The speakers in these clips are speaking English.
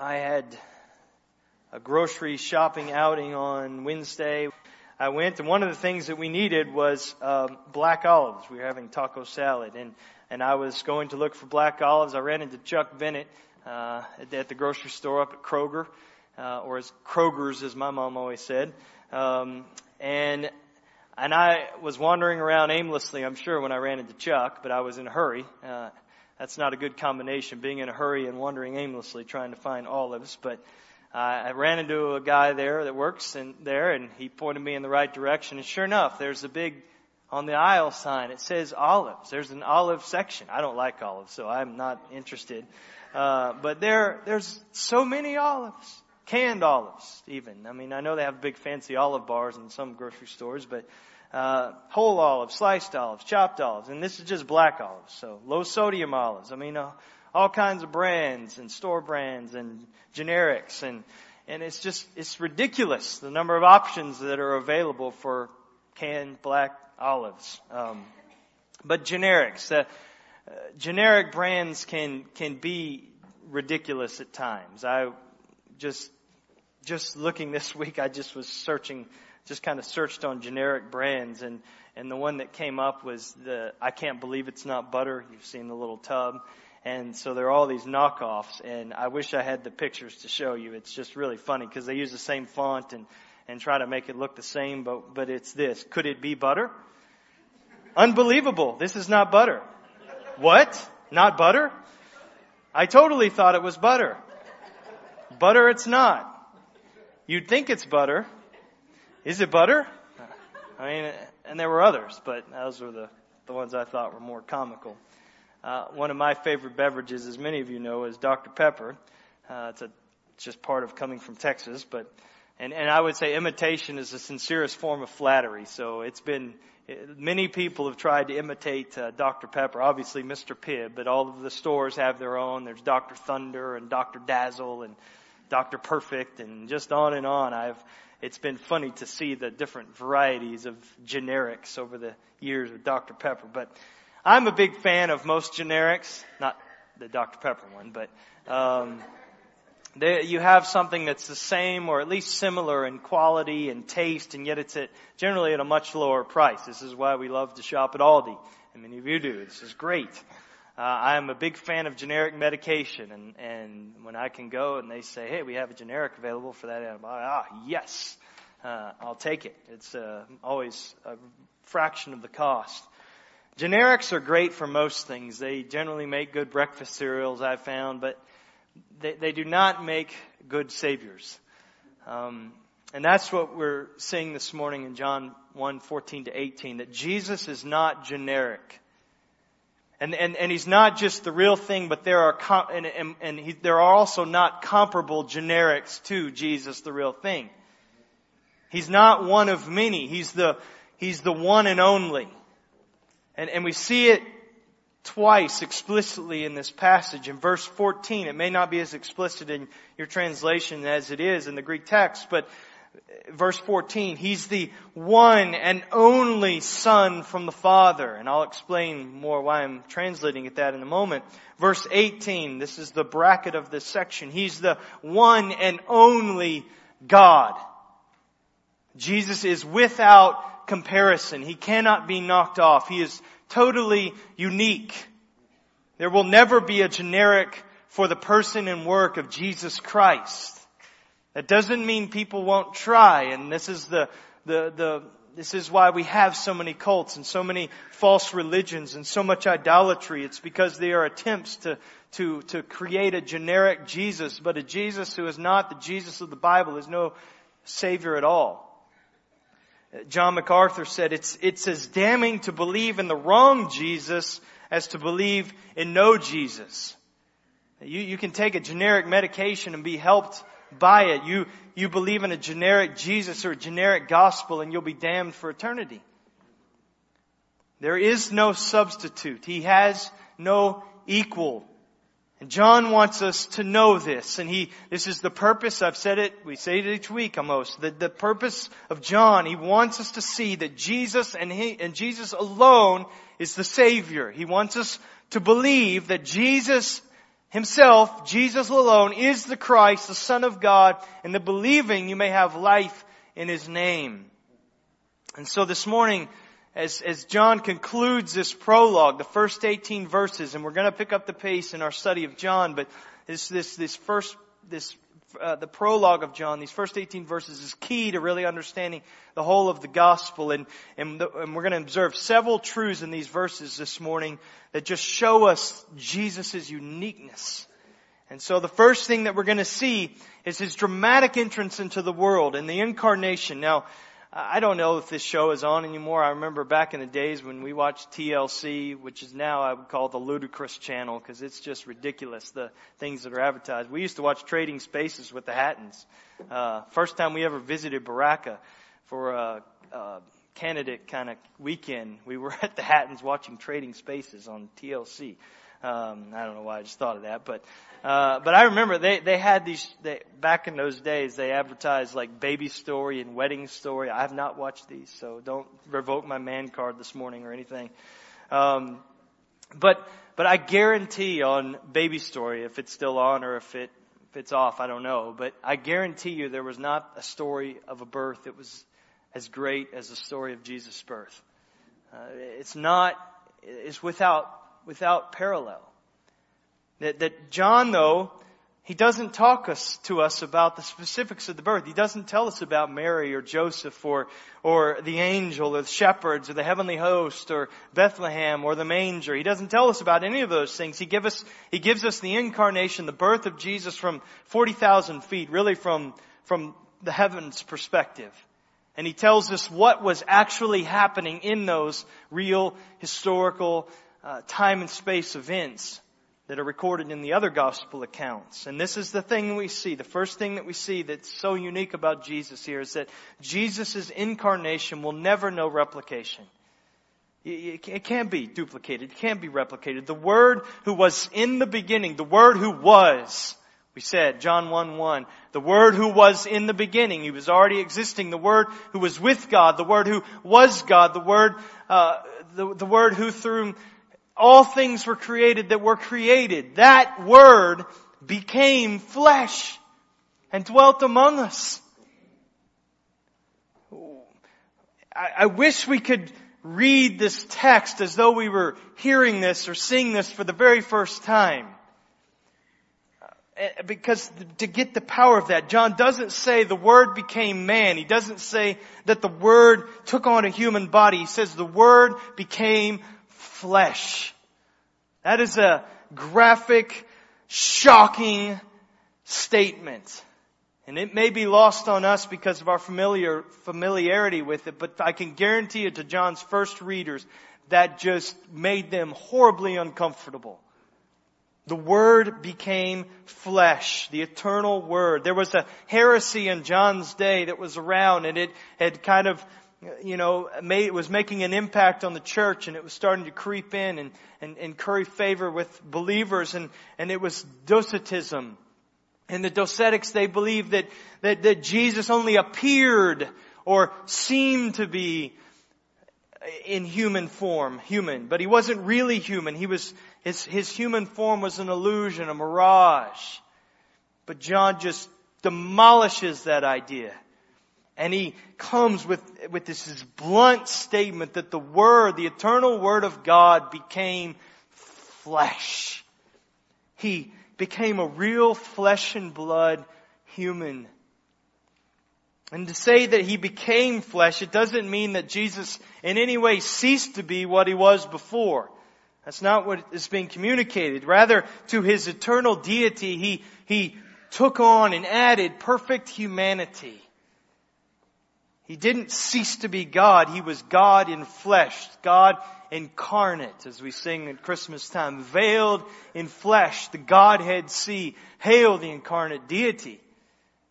I had a grocery shopping outing on Wednesday. I went, and one of the things that we needed was uh, black olives. We were having taco salad, and and I was going to look for black olives. I ran into Chuck Bennett uh, at, at the grocery store up at Kroger, uh, or as Kroger's, as my mom always said. Um, and and I was wandering around aimlessly, I'm sure, when I ran into Chuck, but I was in a hurry. Uh, that's not a good combination, being in a hurry and wandering aimlessly trying to find olives. But uh, I ran into a guy there that works in there, and he pointed me in the right direction. And sure enough, there's a big on the aisle sign. It says olives. There's an olive section. I don't like olives, so I'm not interested. Uh, but there, there's so many olives, canned olives, even. I mean, I know they have big fancy olive bars in some grocery stores, but uh, whole olives, sliced olives, chopped olives, and this is just black olives. So low sodium olives. I mean, uh, all kinds of brands and store brands and generics and and it's just it's ridiculous the number of options that are available for canned black olives. Um, but generics, uh, uh, generic brands can can be ridiculous at times. I just just looking this week, I just was searching, just kind of searched on generic brands, and and the one that came up was the I can't believe it's not butter. You've seen the little tub. And so there are all these knockoffs, and I wish I had the pictures to show you. It's just really funny because they use the same font and, and try to make it look the same, but, but it's this. Could it be butter? Unbelievable. This is not butter. What? Not butter? I totally thought it was butter. Butter it's not. You'd think it's butter. Is it butter? I mean, and there were others, but those were the, the ones I thought were more comical. Uh, one of my favorite beverages, as many of you know, is Dr. Pepper. Uh, it's, a, it's just part of coming from Texas, but and, and I would say imitation is the sincerest form of flattery. So it's been many people have tried to imitate uh, Dr. Pepper, obviously Mr. Pibb, but all of the stores have their own. There's Dr. Thunder and Dr. Dazzle and Dr. Perfect and just on and on. I've it's been funny to see the different varieties of generics over the years with Dr. Pepper, but I'm a big fan of most generics, not the Dr. Pepper one, but um, they, you have something that's the same or at least similar in quality and taste, and yet it's at generally at a much lower price. This is why we love to shop at Aldi, and many of you do. This is great. Uh, I am a big fan of generic medication, and and when I can go and they say, "Hey, we have a generic available for that antibiotic," ah, yes, uh, I'll take it. It's uh, always a fraction of the cost. Generics are great for most things. They generally make good breakfast cereals, I've found, but they, they do not make good saviors. Um, and that's what we're seeing this morning in John 1, 14 to 18, that Jesus is not generic. And, and, and he's not just the real thing, but there are, com- and, and, and he, there are also not comparable generics to Jesus, the real thing. He's not one of many. He's the, he's the one and only. And, and we see it twice explicitly in this passage. In verse 14, it may not be as explicit in your translation as it is in the Greek text, but verse 14, He's the one and only Son from the Father. And I'll explain more why I'm translating it that in a moment. Verse 18, this is the bracket of this section. He's the one and only God. Jesus is without comparison. He cannot be knocked off. He is totally unique. There will never be a generic for the person and work of Jesus Christ. That doesn't mean people won't try, and this is the, the, the, this is why we have so many cults and so many false religions and so much idolatry. It's because they are attempts to, to, to create a generic Jesus, but a Jesus who is not the Jesus of the Bible is no Savior at all. John MacArthur said it's, it's as damning to believe in the wrong Jesus as to believe in no Jesus. You, you can take a generic medication and be helped by it. You, you believe in a generic Jesus or a generic gospel and you'll be damned for eternity. There is no substitute. He has no equal. And John wants us to know this, and he, this is the purpose, I've said it, we say it each week almost, the, the purpose of John, he wants us to see that Jesus and he, and Jesus alone is the Savior. He wants us to believe that Jesus himself, Jesus alone, is the Christ, the Son of God, and the believing you may have life in his name. And so this morning, as, as John concludes this prologue, the first 18 verses, and we're going to pick up the pace in our study of John, but this, this, this first, this, uh, the prologue of John, these first 18 verses is key to really understanding the whole of the gospel. And, and, the, and we're going to observe several truths in these verses this morning that just show us Jesus' uniqueness. And so the first thing that we're going to see is his dramatic entrance into the world and the incarnation. Now, I don't know if this show is on anymore. I remember back in the days when we watched TLC, which is now I would call the ludicrous channel because it's just ridiculous the things that are advertised. We used to watch Trading Spaces with the Hattons. Uh, first time we ever visited Baraka for a, a candidate kind of weekend, we were at the Hattons watching Trading Spaces on TLC. Um, I don't know why I just thought of that, but uh, but I remember they they had these they, back in those days. They advertised like baby story and wedding story. I have not watched these, so don't revoke my man card this morning or anything. Um, but but I guarantee on baby story, if it's still on or if it if it's off, I don't know. But I guarantee you there was not a story of a birth that was as great as the story of Jesus' birth. Uh, it's not. It's without without parallel. That, that John, though, he doesn't talk us, to us about the specifics of the birth. He doesn't tell us about Mary or Joseph or, or the angel or the shepherds or the heavenly host or Bethlehem or the manger. He doesn't tell us about any of those things. He, give us, he gives us the incarnation, the birth of Jesus from 40,000 feet, really from, from the heavens perspective. And he tells us what was actually happening in those real historical uh, time and space events that are recorded in the other gospel accounts. And this is the thing we see. The first thing that we see that's so unique about Jesus here is that Jesus' incarnation will never know replication. It can't be duplicated. It can't be replicated. The Word who was in the beginning, the Word who was, we said, John 1 1, the Word who was in the beginning, He was already existing, the Word who was with God, the Word who was God, the Word, uh, the, the Word who through all things were created that were created. That Word became flesh and dwelt among us. I, I wish we could read this text as though we were hearing this or seeing this for the very first time. Uh, because to get the power of that, John doesn't say the Word became man. He doesn't say that the Word took on a human body. He says the Word became flesh. That is a graphic, shocking statement. And it may be lost on us because of our familiar, familiarity with it, but I can guarantee it to John's first readers that just made them horribly uncomfortable. The Word became flesh, the eternal Word. There was a heresy in John's day that was around and it had kind of you know, made, it was making an impact on the church and it was starting to creep in and, and, and curry favor with believers and, and it was docetism. And the docetics, they believed that, that, that Jesus only appeared or seemed to be in human form, human, but he wasn't really human. He was, his, his human form was an illusion, a mirage. But John just demolishes that idea. And he comes with, with this, this blunt statement that the Word, the eternal Word of God became flesh. He became a real flesh and blood human. And to say that he became flesh, it doesn't mean that Jesus in any way ceased to be what he was before. That's not what is being communicated. Rather, to his eternal deity, he, he took on and added perfect humanity. He didn't cease to be God. He was God in flesh, God incarnate, as we sing at Christmas time, veiled in flesh, the Godhead see. Hail the incarnate deity.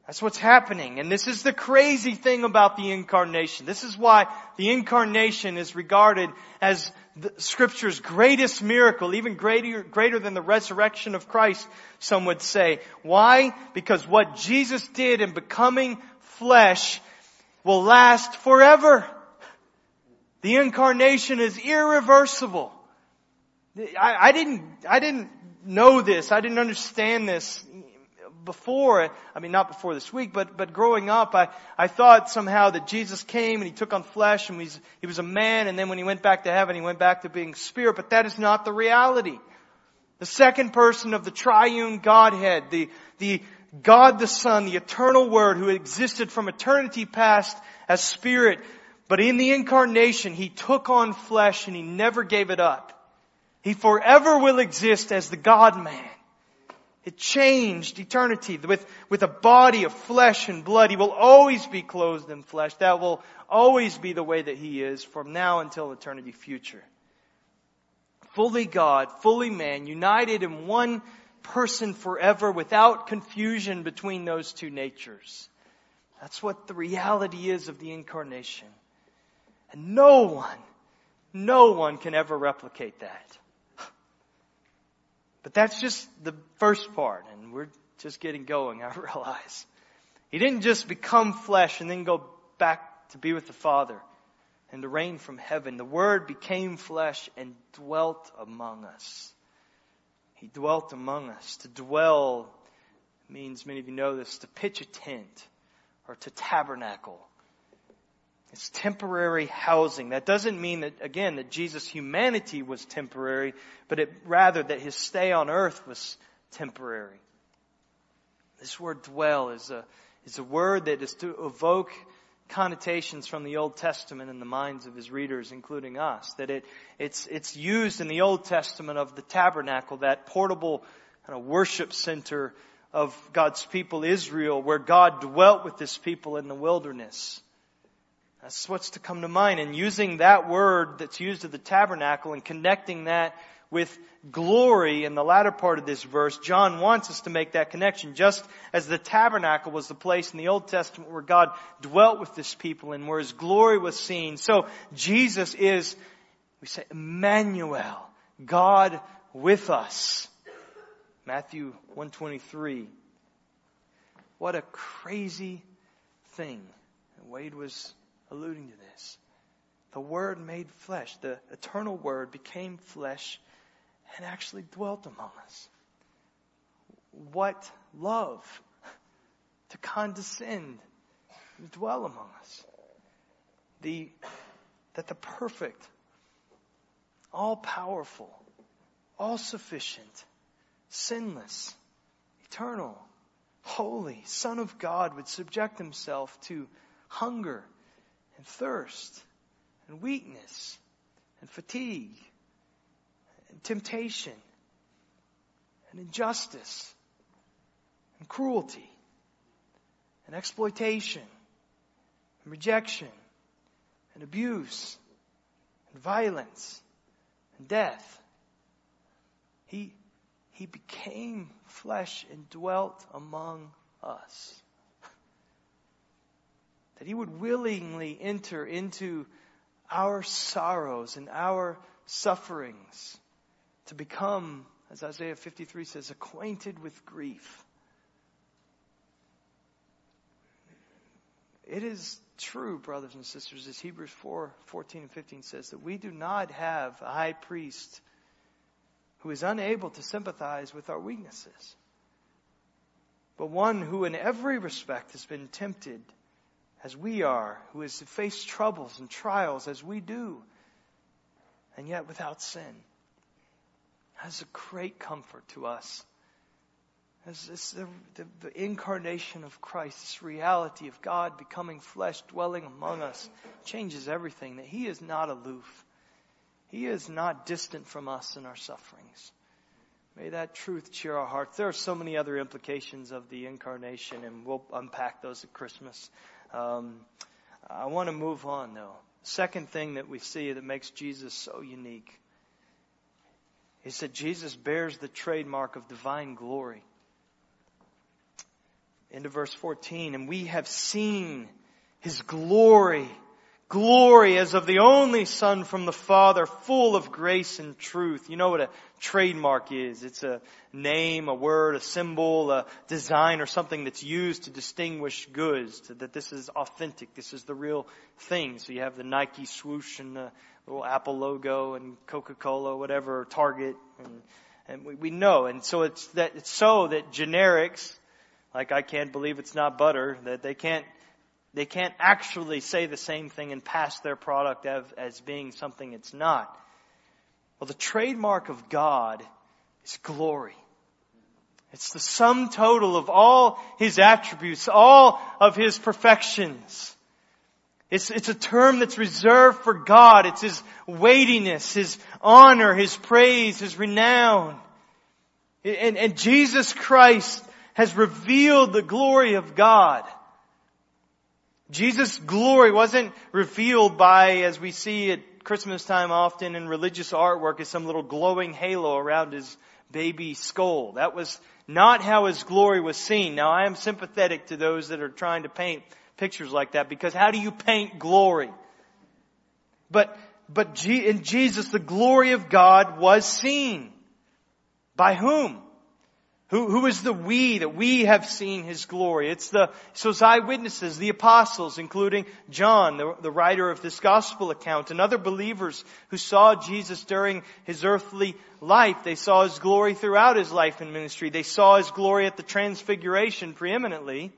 That's what's happening. And this is the crazy thing about the incarnation. This is why the incarnation is regarded as the scripture's greatest miracle, even greater, greater than the resurrection of Christ, some would say. Why? Because what Jesus did in becoming flesh will last forever. The incarnation is irreversible. I, I, didn't, I didn't know this. I didn't understand this before, I mean not before this week, but, but growing up, I, I thought somehow that Jesus came and He took on flesh and he's, He was a man and then when He went back to heaven, He went back to being spirit, but that is not the reality. The second person of the triune Godhead, the, the God the Son, the eternal Word who existed from eternity past as spirit, but in the incarnation, He took on flesh and He never gave it up. He forever will exist as the God-man. It changed eternity with, with a body of flesh and blood. He will always be clothed in flesh. That will always be the way that He is from now until eternity future. Fully God, fully man, united in one person forever without confusion between those two natures. That's what the reality is of the incarnation. And no one, no one can ever replicate that. But that's just the first part, and we're just getting going, I realize. He didn't just become flesh and then go back to be with the Father and to reign from heaven. The Word became flesh and dwelt among us. He dwelt among us. To dwell means, many of you know this, to pitch a tent or to tabernacle. It's temporary housing. That doesn't mean that, again, that Jesus' humanity was temporary, but it, rather that his stay on earth was temporary. This word dwell is a, is a word that is to evoke connotations from the Old Testament in the minds of his readers, including us. That it, it's, it's used in the Old Testament of the tabernacle, that portable kind of worship center of God's people Israel, where God dwelt with his people in the wilderness. That's what's to come to mind. And using that word that's used of the tabernacle and connecting that with glory in the latter part of this verse, John wants us to make that connection. Just as the tabernacle was the place in the Old Testament where God dwelt with this people and where His glory was seen. So Jesus is, we say, Emmanuel, God with us. Matthew 123. What a crazy thing. Wade was alluding to this. The Word made flesh. The eternal Word became flesh and actually dwelt among us. What love to condescend and dwell among us. The, that the perfect, all powerful, all sufficient, sinless, eternal, holy Son of God would subject himself to hunger and thirst and weakness and fatigue temptation and injustice and cruelty and exploitation and rejection and abuse and violence and death. He, he became flesh and dwelt among us that he would willingly enter into our sorrows and our sufferings to become, as Isaiah 53 says, acquainted with grief. It is true, brothers and sisters, as Hebrews 4 14 and 15 says, that we do not have a high priest who is unable to sympathize with our weaknesses, but one who in every respect has been tempted as we are, who has faced troubles and trials as we do, and yet without sin. Has a great comfort to us. As the, the, the incarnation of Christ, this reality of God becoming flesh, dwelling among us, changes everything. That He is not aloof. He is not distant from us in our sufferings. May that truth cheer our hearts. There are so many other implications of the incarnation, and we'll unpack those at Christmas. Um, I want to move on though. Second thing that we see that makes Jesus so unique is that Jesus bears the trademark of divine glory. Into verse 14, and we have seen his glory glory as of the only Son from the Father, full of grace and truth. You know what a trademark is. It's a name, a word, a symbol, a design, or something that's used to distinguish goods, that this is authentic, this is the real thing. So you have the Nike swoosh and the little Apple logo and Coca-Cola, whatever, Target, and And we, we know. And so it's that, it's so that generics, like I can't believe it's not butter, that they can't, they can't actually say the same thing and pass their product as, as being something it's not. Well, the trademark of God is glory. It's the sum total of all His attributes, all of His perfections. It's, it's a term that's reserved for God. It's His weightiness, His honor, His praise, His renown. And, and Jesus Christ has revealed the glory of God. Jesus' glory wasn't revealed by, as we see at Christmas time often in religious artwork, as some little glowing halo around his baby skull. That was not how his glory was seen. Now I am sympathetic to those that are trying to paint pictures like that because how do you paint glory? But, but in Jesus, the glory of God was seen. By whom? Who, who is the we that we have seen His glory? It's the, so it's eyewitnesses, the apostles, including John, the, the writer of this gospel account, and other believers who saw Jesus during His earthly life. They saw His glory throughout His life and ministry. They saw His glory at the transfiguration preeminently.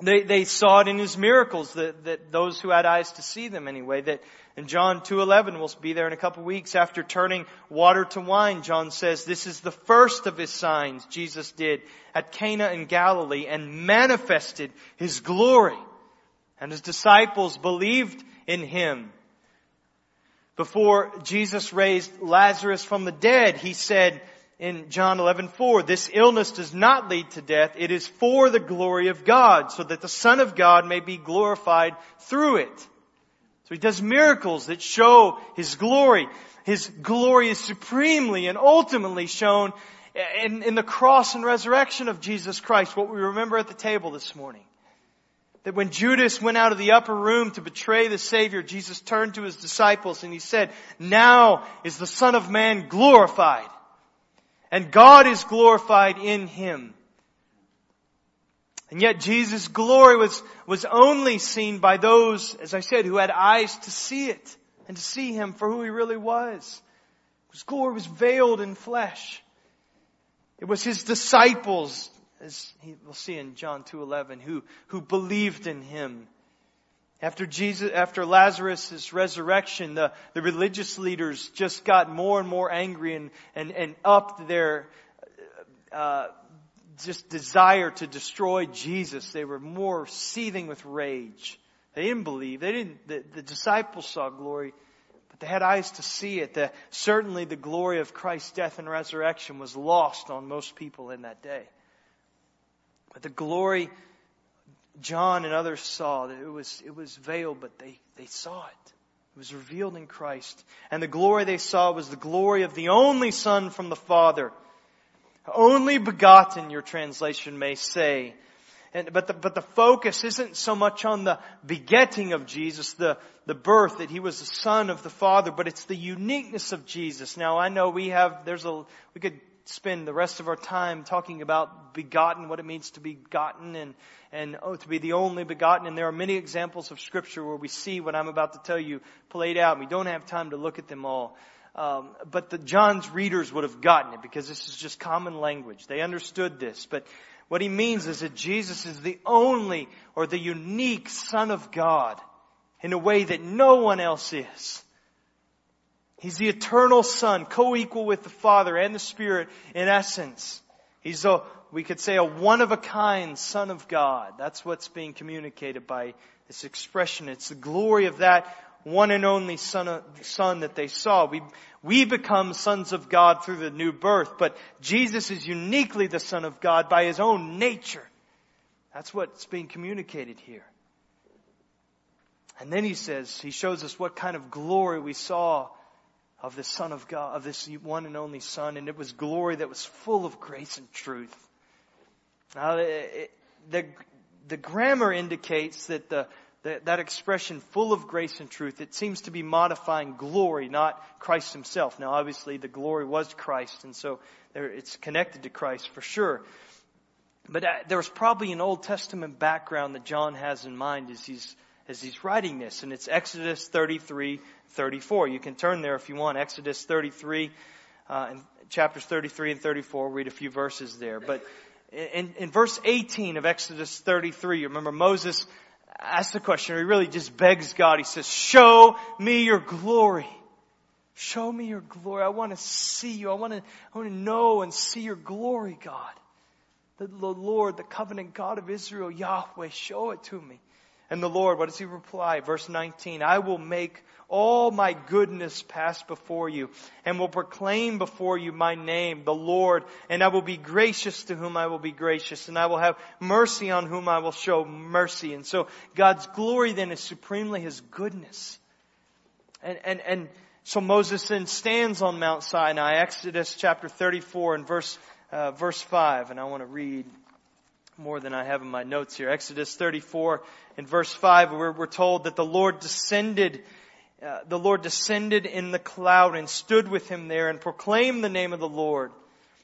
They, they saw it in His miracles, that, that those who had eyes to see them anyway, that in John 2.11, we'll be there in a couple of weeks, after turning water to wine, John says, this is the first of his signs Jesus did at Cana in Galilee and manifested his glory. And his disciples believed in him. Before Jesus raised Lazarus from the dead, he said in John 11:4, this illness does not lead to death, it is for the glory of God, so that the Son of God may be glorified through it. So he does miracles that show his glory. His glory is supremely and ultimately shown in, in the cross and resurrection of Jesus Christ, what we remember at the table this morning. That when Judas went out of the upper room to betray the Savior, Jesus turned to his disciples and he said, now is the Son of Man glorified. And God is glorified in him. And yet Jesus' glory was, was only seen by those, as I said, who had eyes to see it and to see Him for who He really was. His glory was veiled in flesh. It was His disciples, as we'll see in John 2.11, who, who believed in Him. After Jesus, after Lazarus' resurrection, the, the religious leaders just got more and more angry and, and, and upped their, uh, just desire to destroy Jesus. They were more seething with rage. They didn't believe. They didn't, the, the disciples saw glory, but they had eyes to see it. The, certainly the glory of Christ's death and resurrection was lost on most people in that day. But the glory John and others saw, that it was, it was veiled, but they, they saw it. It was revealed in Christ. And the glory they saw was the glory of the only Son from the Father only begotten, your translation may say. And, but the, but the focus isn't so much on the begetting of Jesus, the, the birth, that he was the son of the Father, but it's the uniqueness of Jesus. Now I know we have, there's a, we could spend the rest of our time talking about begotten, what it means to be begotten and, and oh, to be the only begotten. And there are many examples of scripture where we see what I'm about to tell you played out. We don't have time to look at them all. Um, but the John's readers would have gotten it because this is just common language. They understood this. But what he means is that Jesus is the only or the unique Son of God in a way that no one else is. He's the eternal Son, co-equal with the Father and the Spirit in essence. He's a, we could say a one-of-a-kind Son of God. That's what's being communicated by this expression. It's the glory of that one and only son, son that they saw. We, we become sons of God through the new birth, but Jesus is uniquely the son of God by his own nature. That's what's being communicated here. And then he says, he shows us what kind of glory we saw of the Son of God, of this one and only Son, and it was glory that was full of grace and truth. Now, it, the, the grammar indicates that the, that, that expression full of grace and truth, it seems to be modifying glory, not Christ himself. Now obviously the glory was Christ, and so there, it's connected to Christ for sure. But uh, there was probably an Old Testament background that John has in mind as he's, as he's writing this, and it's Exodus 33, 34. You can turn there if you want, Exodus 33, uh, and chapters 33 and 34. Read a few verses there. But in, in verse 18 of Exodus 33, you remember Moses asks the question, he really just begs God. He says, show me your glory. Show me your glory. I want to see you. I want to, I want to know and see your glory, God. The, the Lord, the covenant God of Israel, Yahweh, show it to me. And the Lord, what does he reply? Verse 19, I will make all my goodness pass before you and will proclaim before you my name, the Lord, and I will be gracious to whom I will be gracious and I will have mercy on whom I will show mercy. And so God's glory then is supremely his goodness. And, and, and so Moses then stands on Mount Sinai, Exodus chapter 34 and verse, uh, verse 5, and I want to read more than I have in my notes here. Exodus 34 and verse 5, we're, we're told that the Lord descended, uh, the Lord descended in the cloud and stood with him there and proclaimed the name of the Lord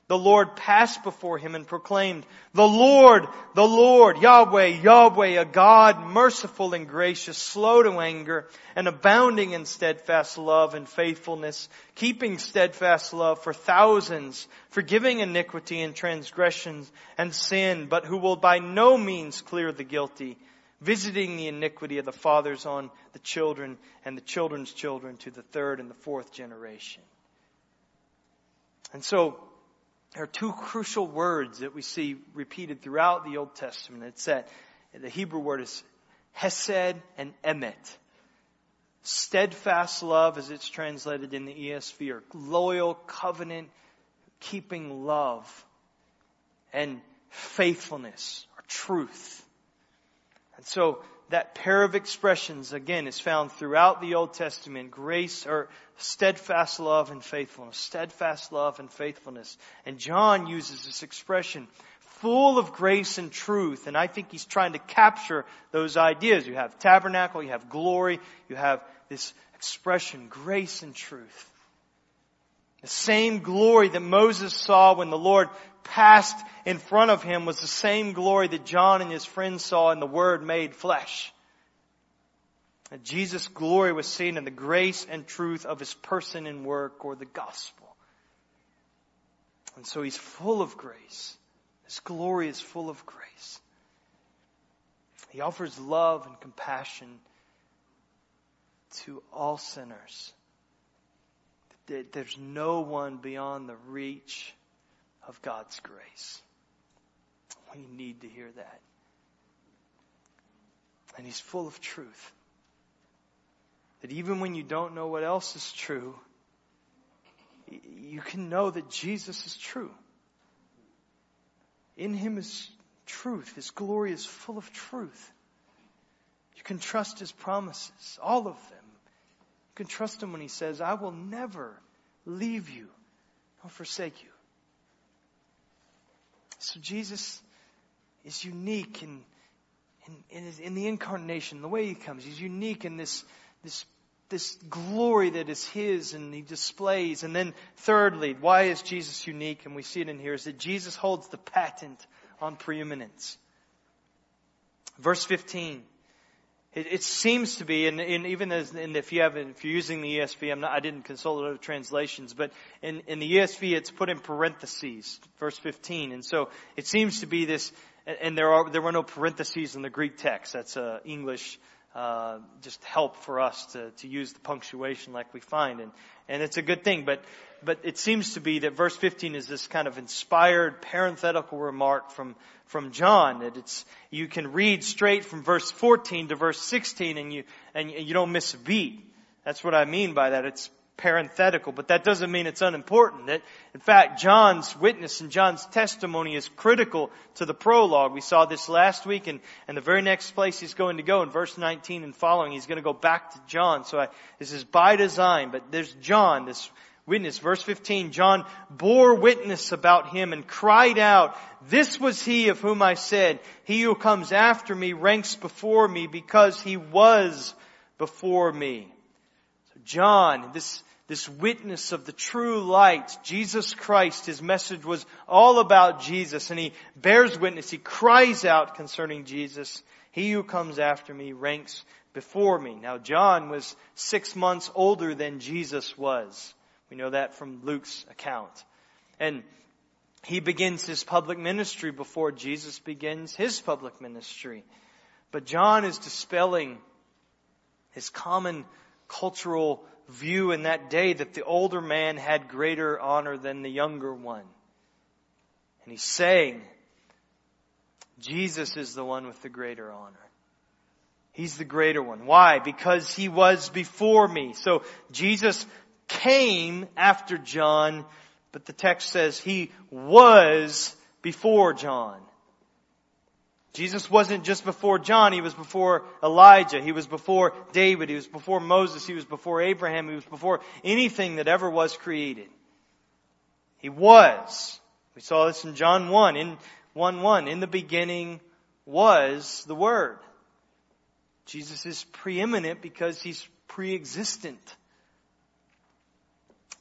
the Lord passed before him and proclaimed, The Lord, the Lord, Yahweh, Yahweh, a God merciful and gracious, slow to anger, and abounding in steadfast love and faithfulness, keeping steadfast love for thousands, forgiving iniquity and transgressions and sin, but who will by no means clear the guilty, visiting the iniquity of the fathers on the children and the children's children to the third and the fourth generation. And so, there are two crucial words that we see repeated throughout the Old Testament. It's that the Hebrew word is hesed and emet. Steadfast love, as it's translated in the ESV, or loyal covenant keeping love, and faithfulness, or truth. And so that pair of expressions, again, is found throughout the Old Testament. Grace, or steadfast love and faithfulness. Steadfast love and faithfulness. And John uses this expression, full of grace and truth. And I think he's trying to capture those ideas. You have tabernacle, you have glory, you have this expression, grace and truth. The same glory that Moses saw when the Lord passed in front of him was the same glory that John and his friends saw in the Word made flesh. That Jesus' glory was seen in the grace and truth of his person and work or the gospel. And so he's full of grace. His glory is full of grace. He offers love and compassion to all sinners. There's no one beyond the reach of God's grace. We need to hear that. And He's full of truth. That even when you don't know what else is true, you can know that Jesus is true. In Him is truth. His glory is full of truth. You can trust His promises, all of them You can trust him when he says, I will never leave you nor forsake you. So Jesus is unique in, in, in, in, the incarnation, the way he comes. He's unique in this, this, this glory that is his and he displays. And then thirdly, why is Jesus unique? And we see it in here is that Jesus holds the patent on preeminence. Verse 15. It, it seems to be, and, and even as, and if you have, if you're using the ESV, not, I didn't consult other translations, but in, in the ESV it's put in parentheses, verse 15, and so it seems to be this, and there are, there were no parentheses in the Greek text. That's uh, English, uh, just help for us to, to use the punctuation like we find, and, and it's a good thing, but but it seems to be that verse 15 is this kind of inspired parenthetical remark from, from John that it's, you can read straight from verse 14 to verse 16 and you, and you don't miss a beat. That's what I mean by that. It's parenthetical, but that doesn't mean it's unimportant. That, in fact, John's witness and John's testimony is critical to the prologue. We saw this last week, and, and the very next place he's going to go in verse 19 and following, he's going to go back to John. So I, this is by design, but there's John, this witness. Verse 15, John bore witness about him and cried out, this was he of whom I said, he who comes after me ranks before me because he was before me. So John, this, this witness of the true light, Jesus Christ, his message was all about Jesus and he bears witness, he cries out concerning Jesus. He who comes after me ranks before me. Now John was six months older than Jesus was. We know that from Luke's account. And he begins his public ministry before Jesus begins his public ministry. But John is dispelling his common cultural view in that day that the older man had greater honor than the younger one. And he's saying, Jesus is the one with the greater honor. He's the greater one. Why? Because he was before me. So Jesus came after John, but the text says he was before John. Jesus wasn't just before John, he was before Elijah, he was before David, he was before Moses, he was before Abraham, he was before anything that ever was created. He was. We saw this in John 1, in 1 1. In the beginning was the Word. Jesus is preeminent because he's pre-existent.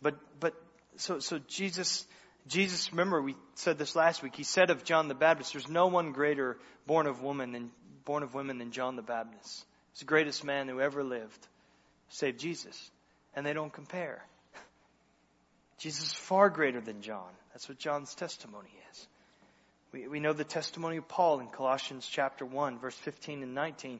But, but, so, so Jesus, Jesus, remember we said this last week, he said of John the Baptist, there's no one greater born of woman than, born of women than John the Baptist. He's the greatest man who ever lived, save Jesus. And they don't compare. Jesus is far greater than John. That's what John's testimony is. We, we know the testimony of Paul in Colossians chapter 1, verse 15 and 19.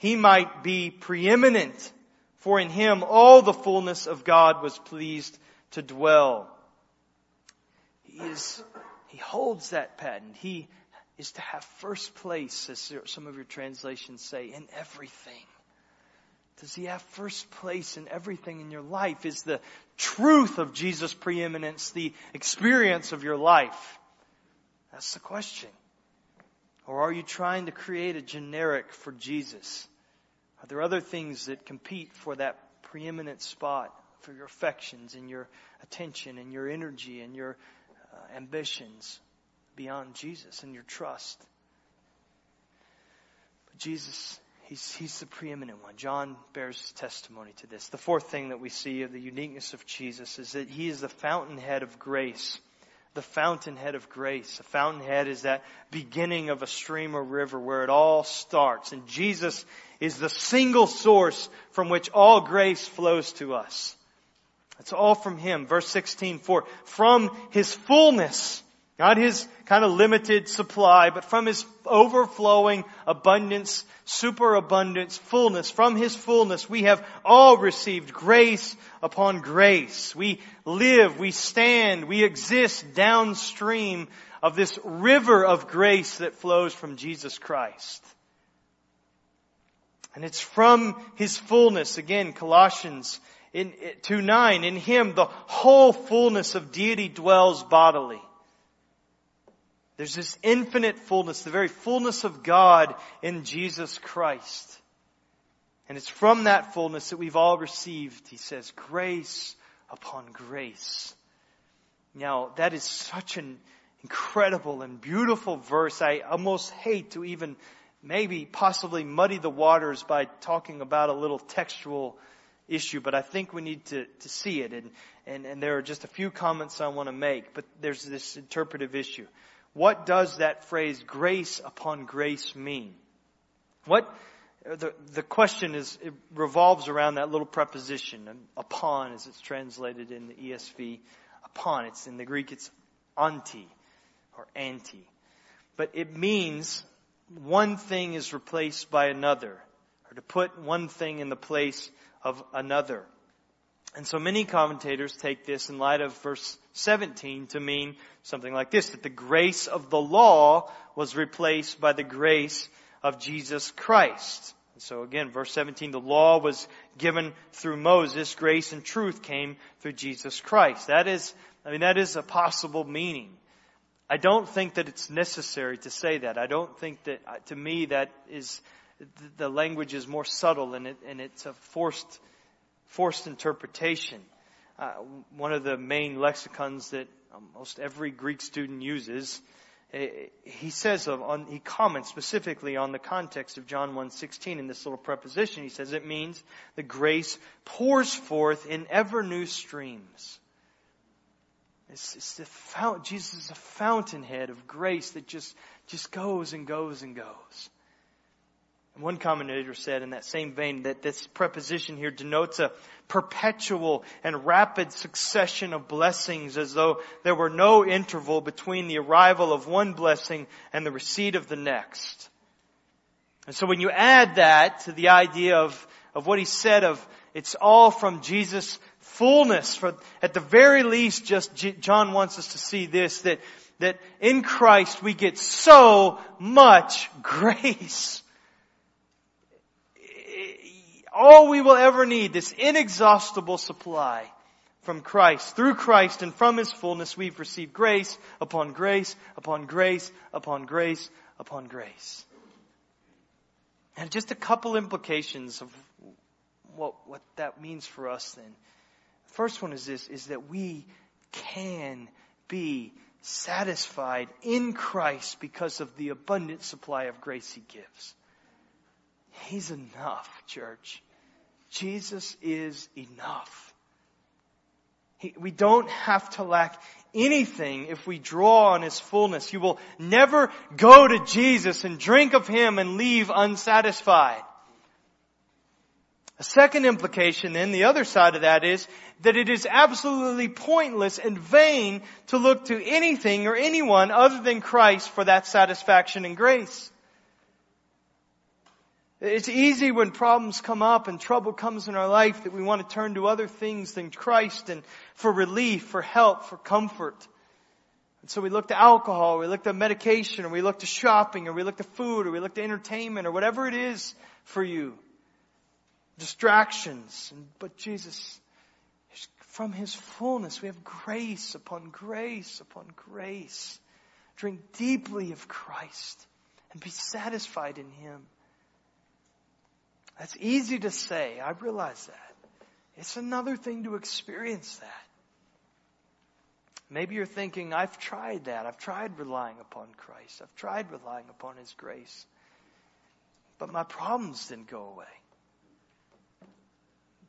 he might be preeminent, for in him all the fullness of God was pleased to dwell. He is, he holds that patent. He is to have first place, as some of your translations say, in everything. Does he have first place in everything in your life? Is the truth of Jesus' preeminence the experience of your life? That's the question. Or are you trying to create a generic for Jesus? Are there other things that compete for that preeminent spot for your affections and your attention and your energy and your uh, ambitions beyond Jesus and your trust? But Jesus, he's, he's the preeminent one. John bears testimony to this. The fourth thing that we see of the uniqueness of Jesus is that he is the fountainhead of grace the fountainhead of grace. A fountainhead is that beginning of a stream or river where it all starts. And Jesus is the single source from which all grace flows to us. It's all from Him. Verse 16, for from His fullness, not His kind of limited supply, but from His overflowing abundance, superabundance, fullness, from His fullness, we have all received grace upon grace. We live, we stand, we exist downstream of this river of grace that flows from Jesus Christ. And it's from His fullness, again, Colossians in, 2 9, in Him the whole fullness of deity dwells bodily. There's this infinite fullness, the very fullness of God in Jesus Christ. And it's from that fullness that we've all received, he says, grace upon grace. Now, that is such an incredible and beautiful verse. I almost hate to even maybe possibly muddy the waters by talking about a little textual issue, but I think we need to, to see it. And, and, and there are just a few comments I want to make, but there's this interpretive issue. What does that phrase grace upon grace mean? What, the, the question is, it revolves around that little preposition, upon as it's translated in the ESV, upon. It's in the Greek, it's anti or anti. But it means one thing is replaced by another, or to put one thing in the place of another. And so many commentators take this in light of verse 17 to mean something like this, that the grace of the law was replaced by the grace of Jesus Christ. And so again, verse 17, the law was given through Moses, grace and truth came through Jesus Christ. That is, I mean, that is a possible meaning. I don't think that it's necessary to say that. I don't think that, uh, to me, that is, the language is more subtle and, it, and it's a forced, forced interpretation. Uh, one of the main lexicons that almost every Greek student uses, eh, he says on, he comments specifically on the context of John 1.16 in this little preposition. He says it means the grace pours forth in ever new streams. It's, it's the fount, Jesus is a fountainhead of grace that just, just goes and goes and goes. One commentator said in that same vein that this preposition here denotes a perpetual and rapid succession of blessings as though there were no interval between the arrival of one blessing and the receipt of the next. And so when you add that to the idea of, of what he said of it's all from Jesus' fullness. For at the very least, just John wants us to see this, that, that in Christ we get so much grace. All we will ever need, this inexhaustible supply from Christ. Through Christ and from His fullness we've received grace upon grace upon grace upon grace upon grace. And just a couple implications of what, what that means for us then. First one is this, is that we can be satisfied in Christ because of the abundant supply of grace He gives. He's enough, church. Jesus is enough. He, we don't have to lack anything if we draw on His fullness. You will never go to Jesus and drink of Him and leave unsatisfied. A second implication then, the other side of that is that it is absolutely pointless and vain to look to anything or anyone other than Christ for that satisfaction and grace. It's easy when problems come up and trouble comes in our life that we want to turn to other things than Christ and for relief, for help, for comfort. And so we look to alcohol, we look to medication, or we look to shopping, or we look to food, or we look to entertainment, or whatever it is for you distractions. But Jesus, from His fullness, we have grace upon grace upon grace. Drink deeply of Christ and be satisfied in Him. That's easy to say. I realize that. It's another thing to experience that. Maybe you're thinking, I've tried that. I've tried relying upon Christ. I've tried relying upon His grace. But my problems didn't go away.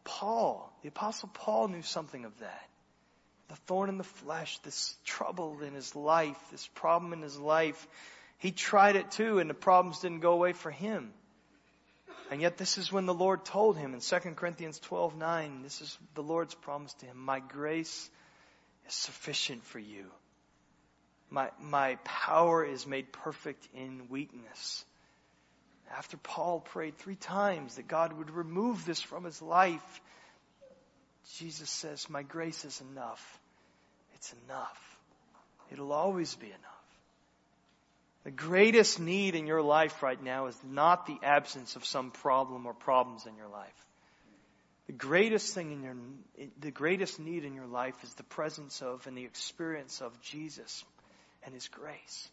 Paul, the apostle Paul knew something of that. The thorn in the flesh, this trouble in his life, this problem in his life. He tried it too and the problems didn't go away for him. And yet this is when the Lord told him in 2 Corinthians 12, 9, this is the Lord's promise to him. My grace is sufficient for you. My, my power is made perfect in weakness. After Paul prayed three times that God would remove this from his life, Jesus says, My grace is enough. It's enough. It'll always be enough. The greatest need in your life right now is not the absence of some problem or problems in your life. The greatest thing in your, the greatest need in your life is the presence of and the experience of Jesus and His grace.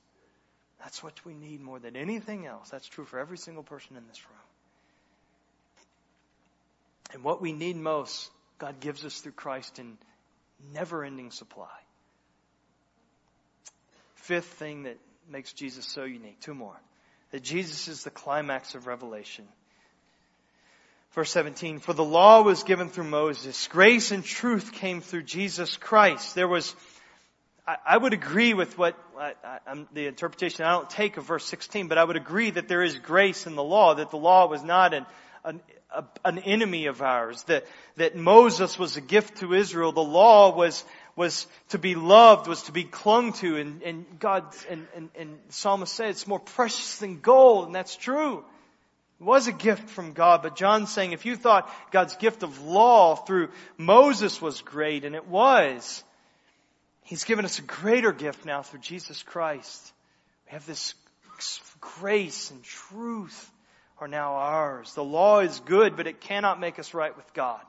That's what we need more than anything else. That's true for every single person in this room. And what we need most, God gives us through Christ in never ending supply. Fifth thing that makes Jesus so unique, two more. That Jesus is the climax of Revelation. Verse 17, for the law was given through Moses. Grace and truth came through Jesus Christ. There was I, would agree with what I, I, the interpretation I don't take of verse 16, but I would agree that there is grace in the law, that the law was not an, an, an enemy of ours, that, that Moses was a gift to Israel. The law was, was to be loved, was to be clung to, and, and God, and, and, and Psalmist said it's more precious than gold, and that's true. It was a gift from God, but John's saying if you thought God's gift of law through Moses was great, and it was, He's given us a greater gift now through Jesus Christ. We have this grace and truth are now ours. The law is good, but it cannot make us right with God.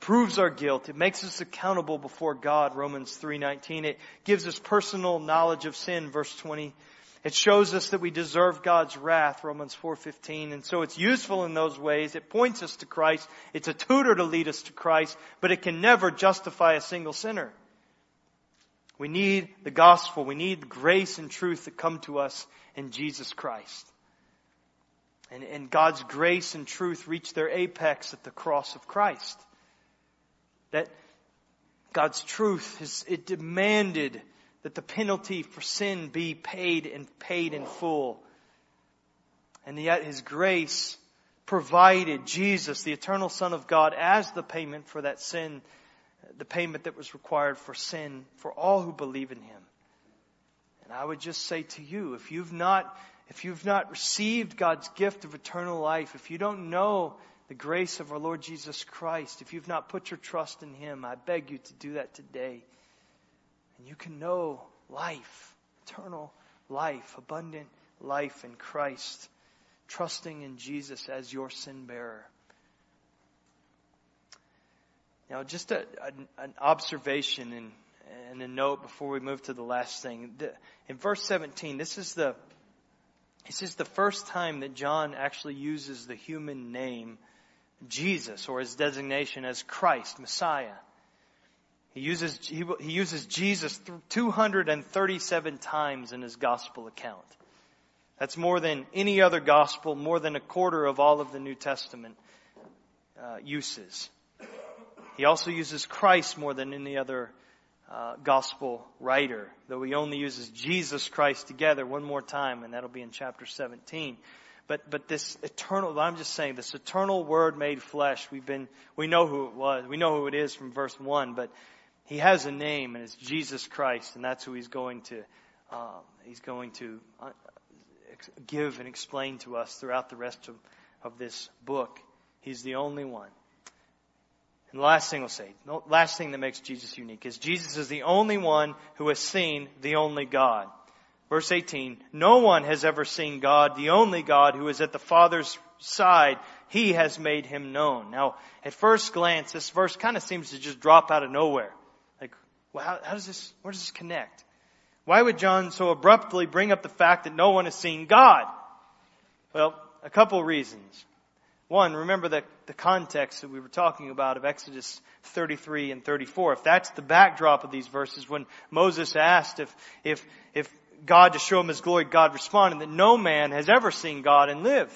Proves our guilt. It makes us accountable before God, Romans 3.19. It gives us personal knowledge of sin, verse 20. It shows us that we deserve God's wrath, Romans 4:15. And so it's useful in those ways. It points us to Christ. It's a tutor to lead us to Christ, but it can never justify a single sinner. We need the gospel. We need grace and truth that come to us in Jesus Christ. And, and God's grace and truth reach their apex at the cross of Christ. That God's truth is, it demanded that the penalty for sin be paid and paid in full. And yet His grace provided Jesus, the eternal Son of God, as the payment for that sin, the payment that was required for sin for all who believe in Him. And I would just say to you, if you've not, if you've not received God's gift of eternal life, if you don't know the grace of our Lord Jesus Christ, if you've not put your trust in Him, I beg you to do that today. And you can know life, eternal life, abundant life in Christ, trusting in Jesus as your sin bearer. Now, just a, an observation and, and a note before we move to the last thing. The, in verse 17, this is the this is the first time that John actually uses the human name Jesus or his designation as Christ, Messiah. He uses, he, he uses Jesus 237 times in his gospel account. That's more than any other gospel, more than a quarter of all of the New Testament uh, uses. He also uses Christ more than any other uh, gospel writer, though he only uses Jesus Christ together one more time, and that'll be in chapter 17. But, but this eternal, I'm just saying, this eternal word made flesh, we've been, we know who it was. We know who it is from verse 1, but he has a name and it's Jesus Christ, and that's who he's going to, um, he's going to uh, give and explain to us throughout the rest of, of this book. He's the only one. And the last thing we'll say, the last thing that makes Jesus unique is Jesus is the only one who has seen the only God. Verse 18, no one has ever seen God, the only God who is at the Father's side. He has made him known. Now, at first glance, this verse kind of seems to just drop out of nowhere. Like, well, how, how does this, where does this connect? Why would John so abruptly bring up the fact that no one has seen God? Well, a couple reasons. One, remember the, the context that we were talking about of Exodus 33 and 34. If that's the backdrop of these verses, when Moses asked if, if, if God to show him his glory, God responded that no man has ever seen God and lived.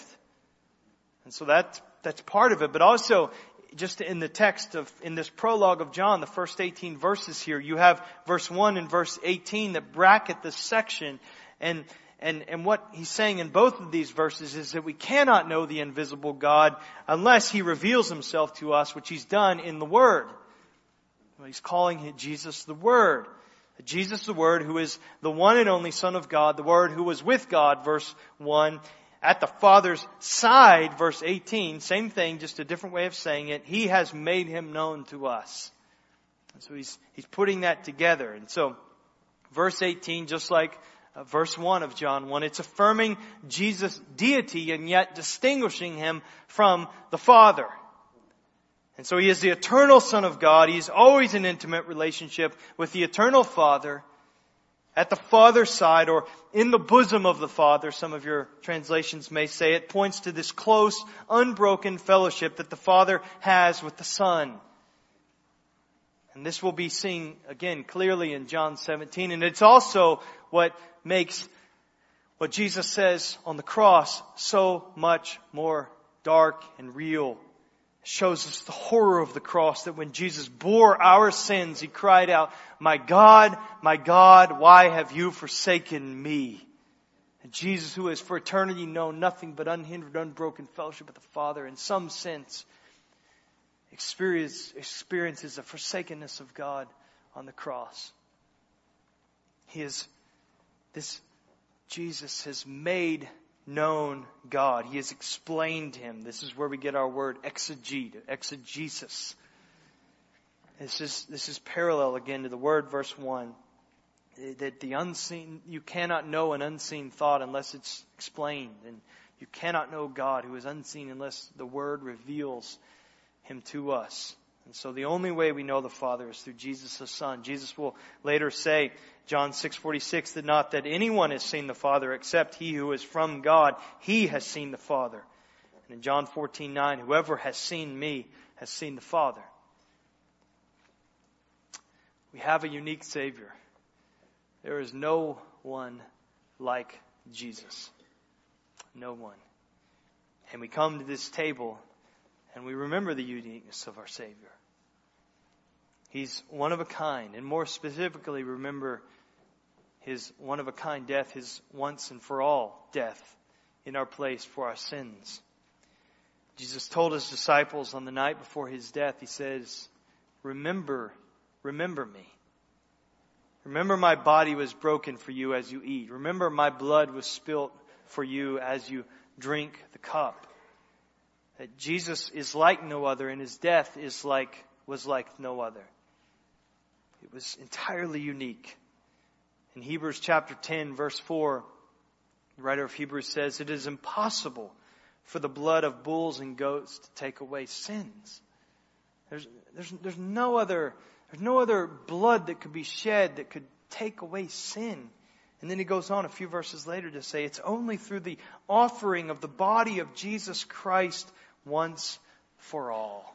And so that, that's part of it. But also, just in the text of, in this prologue of John, the first 18 verses here, you have verse 1 and verse 18 that bracket this section. And, and, and what he's saying in both of these verses is that we cannot know the invisible God unless he reveals himself to us, which he's done in the Word. He's calling Jesus the Word. Jesus the Word, who is the one and only Son of God, the Word who was with God, verse 1, at the Father's side, verse 18, same thing, just a different way of saying it. He has made him known to us. And so he's, he's putting that together. And so, verse 18, just like uh, verse 1 of John 1, it's affirming Jesus' deity and yet distinguishing him from the Father. And so he is the eternal Son of God. He's always in intimate relationship with the eternal Father at the Father's side or in the bosom of the Father, some of your translations may say, it points to this close, unbroken fellowship that the Father has with the Son. And this will be seen again clearly in John 17. And it's also what makes what Jesus says on the cross so much more dark and real shows us the horror of the cross that when Jesus bore our sins, He cried out, my God, my God, why have you forsaken me? And Jesus, who has for eternity known nothing but unhindered, unbroken fellowship with the Father, in some sense, experience, experiences the forsakenness of God on the cross. He is, this Jesus has made known God. He has explained him. This is where we get our word exegete, exegesis. This is, this is parallel again to the word verse 1. That the unseen, you cannot know an unseen thought unless it's explained. And you cannot know God who is unseen unless the word reveals him to us. And so the only way we know the Father is through Jesus the Son. Jesus will later say, John 6:46 that not that anyone has seen the Father except he who is from God, he has seen the Father. And in John 14:9, whoever has seen me has seen the Father. We have a unique Savior. There is no one like Jesus. No one. And we come to this table and we remember the uniqueness of our Savior. He's one of a kind, and more specifically, remember his one of a kind death, his once and for all death in our place for our sins. Jesus told his disciples on the night before his death, he says, Remember, remember me. Remember my body was broken for you as you eat. Remember my blood was spilt for you as you drink the cup. That Jesus is like no other and his death is like, was like no other. It was entirely unique. In Hebrews chapter 10 verse 4, the writer of Hebrews says, it is impossible for the blood of bulls and goats to take away sins. There's, there's, there's no other, there's no other blood that could be shed that could take away sin. And then he goes on a few verses later to say it's only through the offering of the body of Jesus Christ once for all.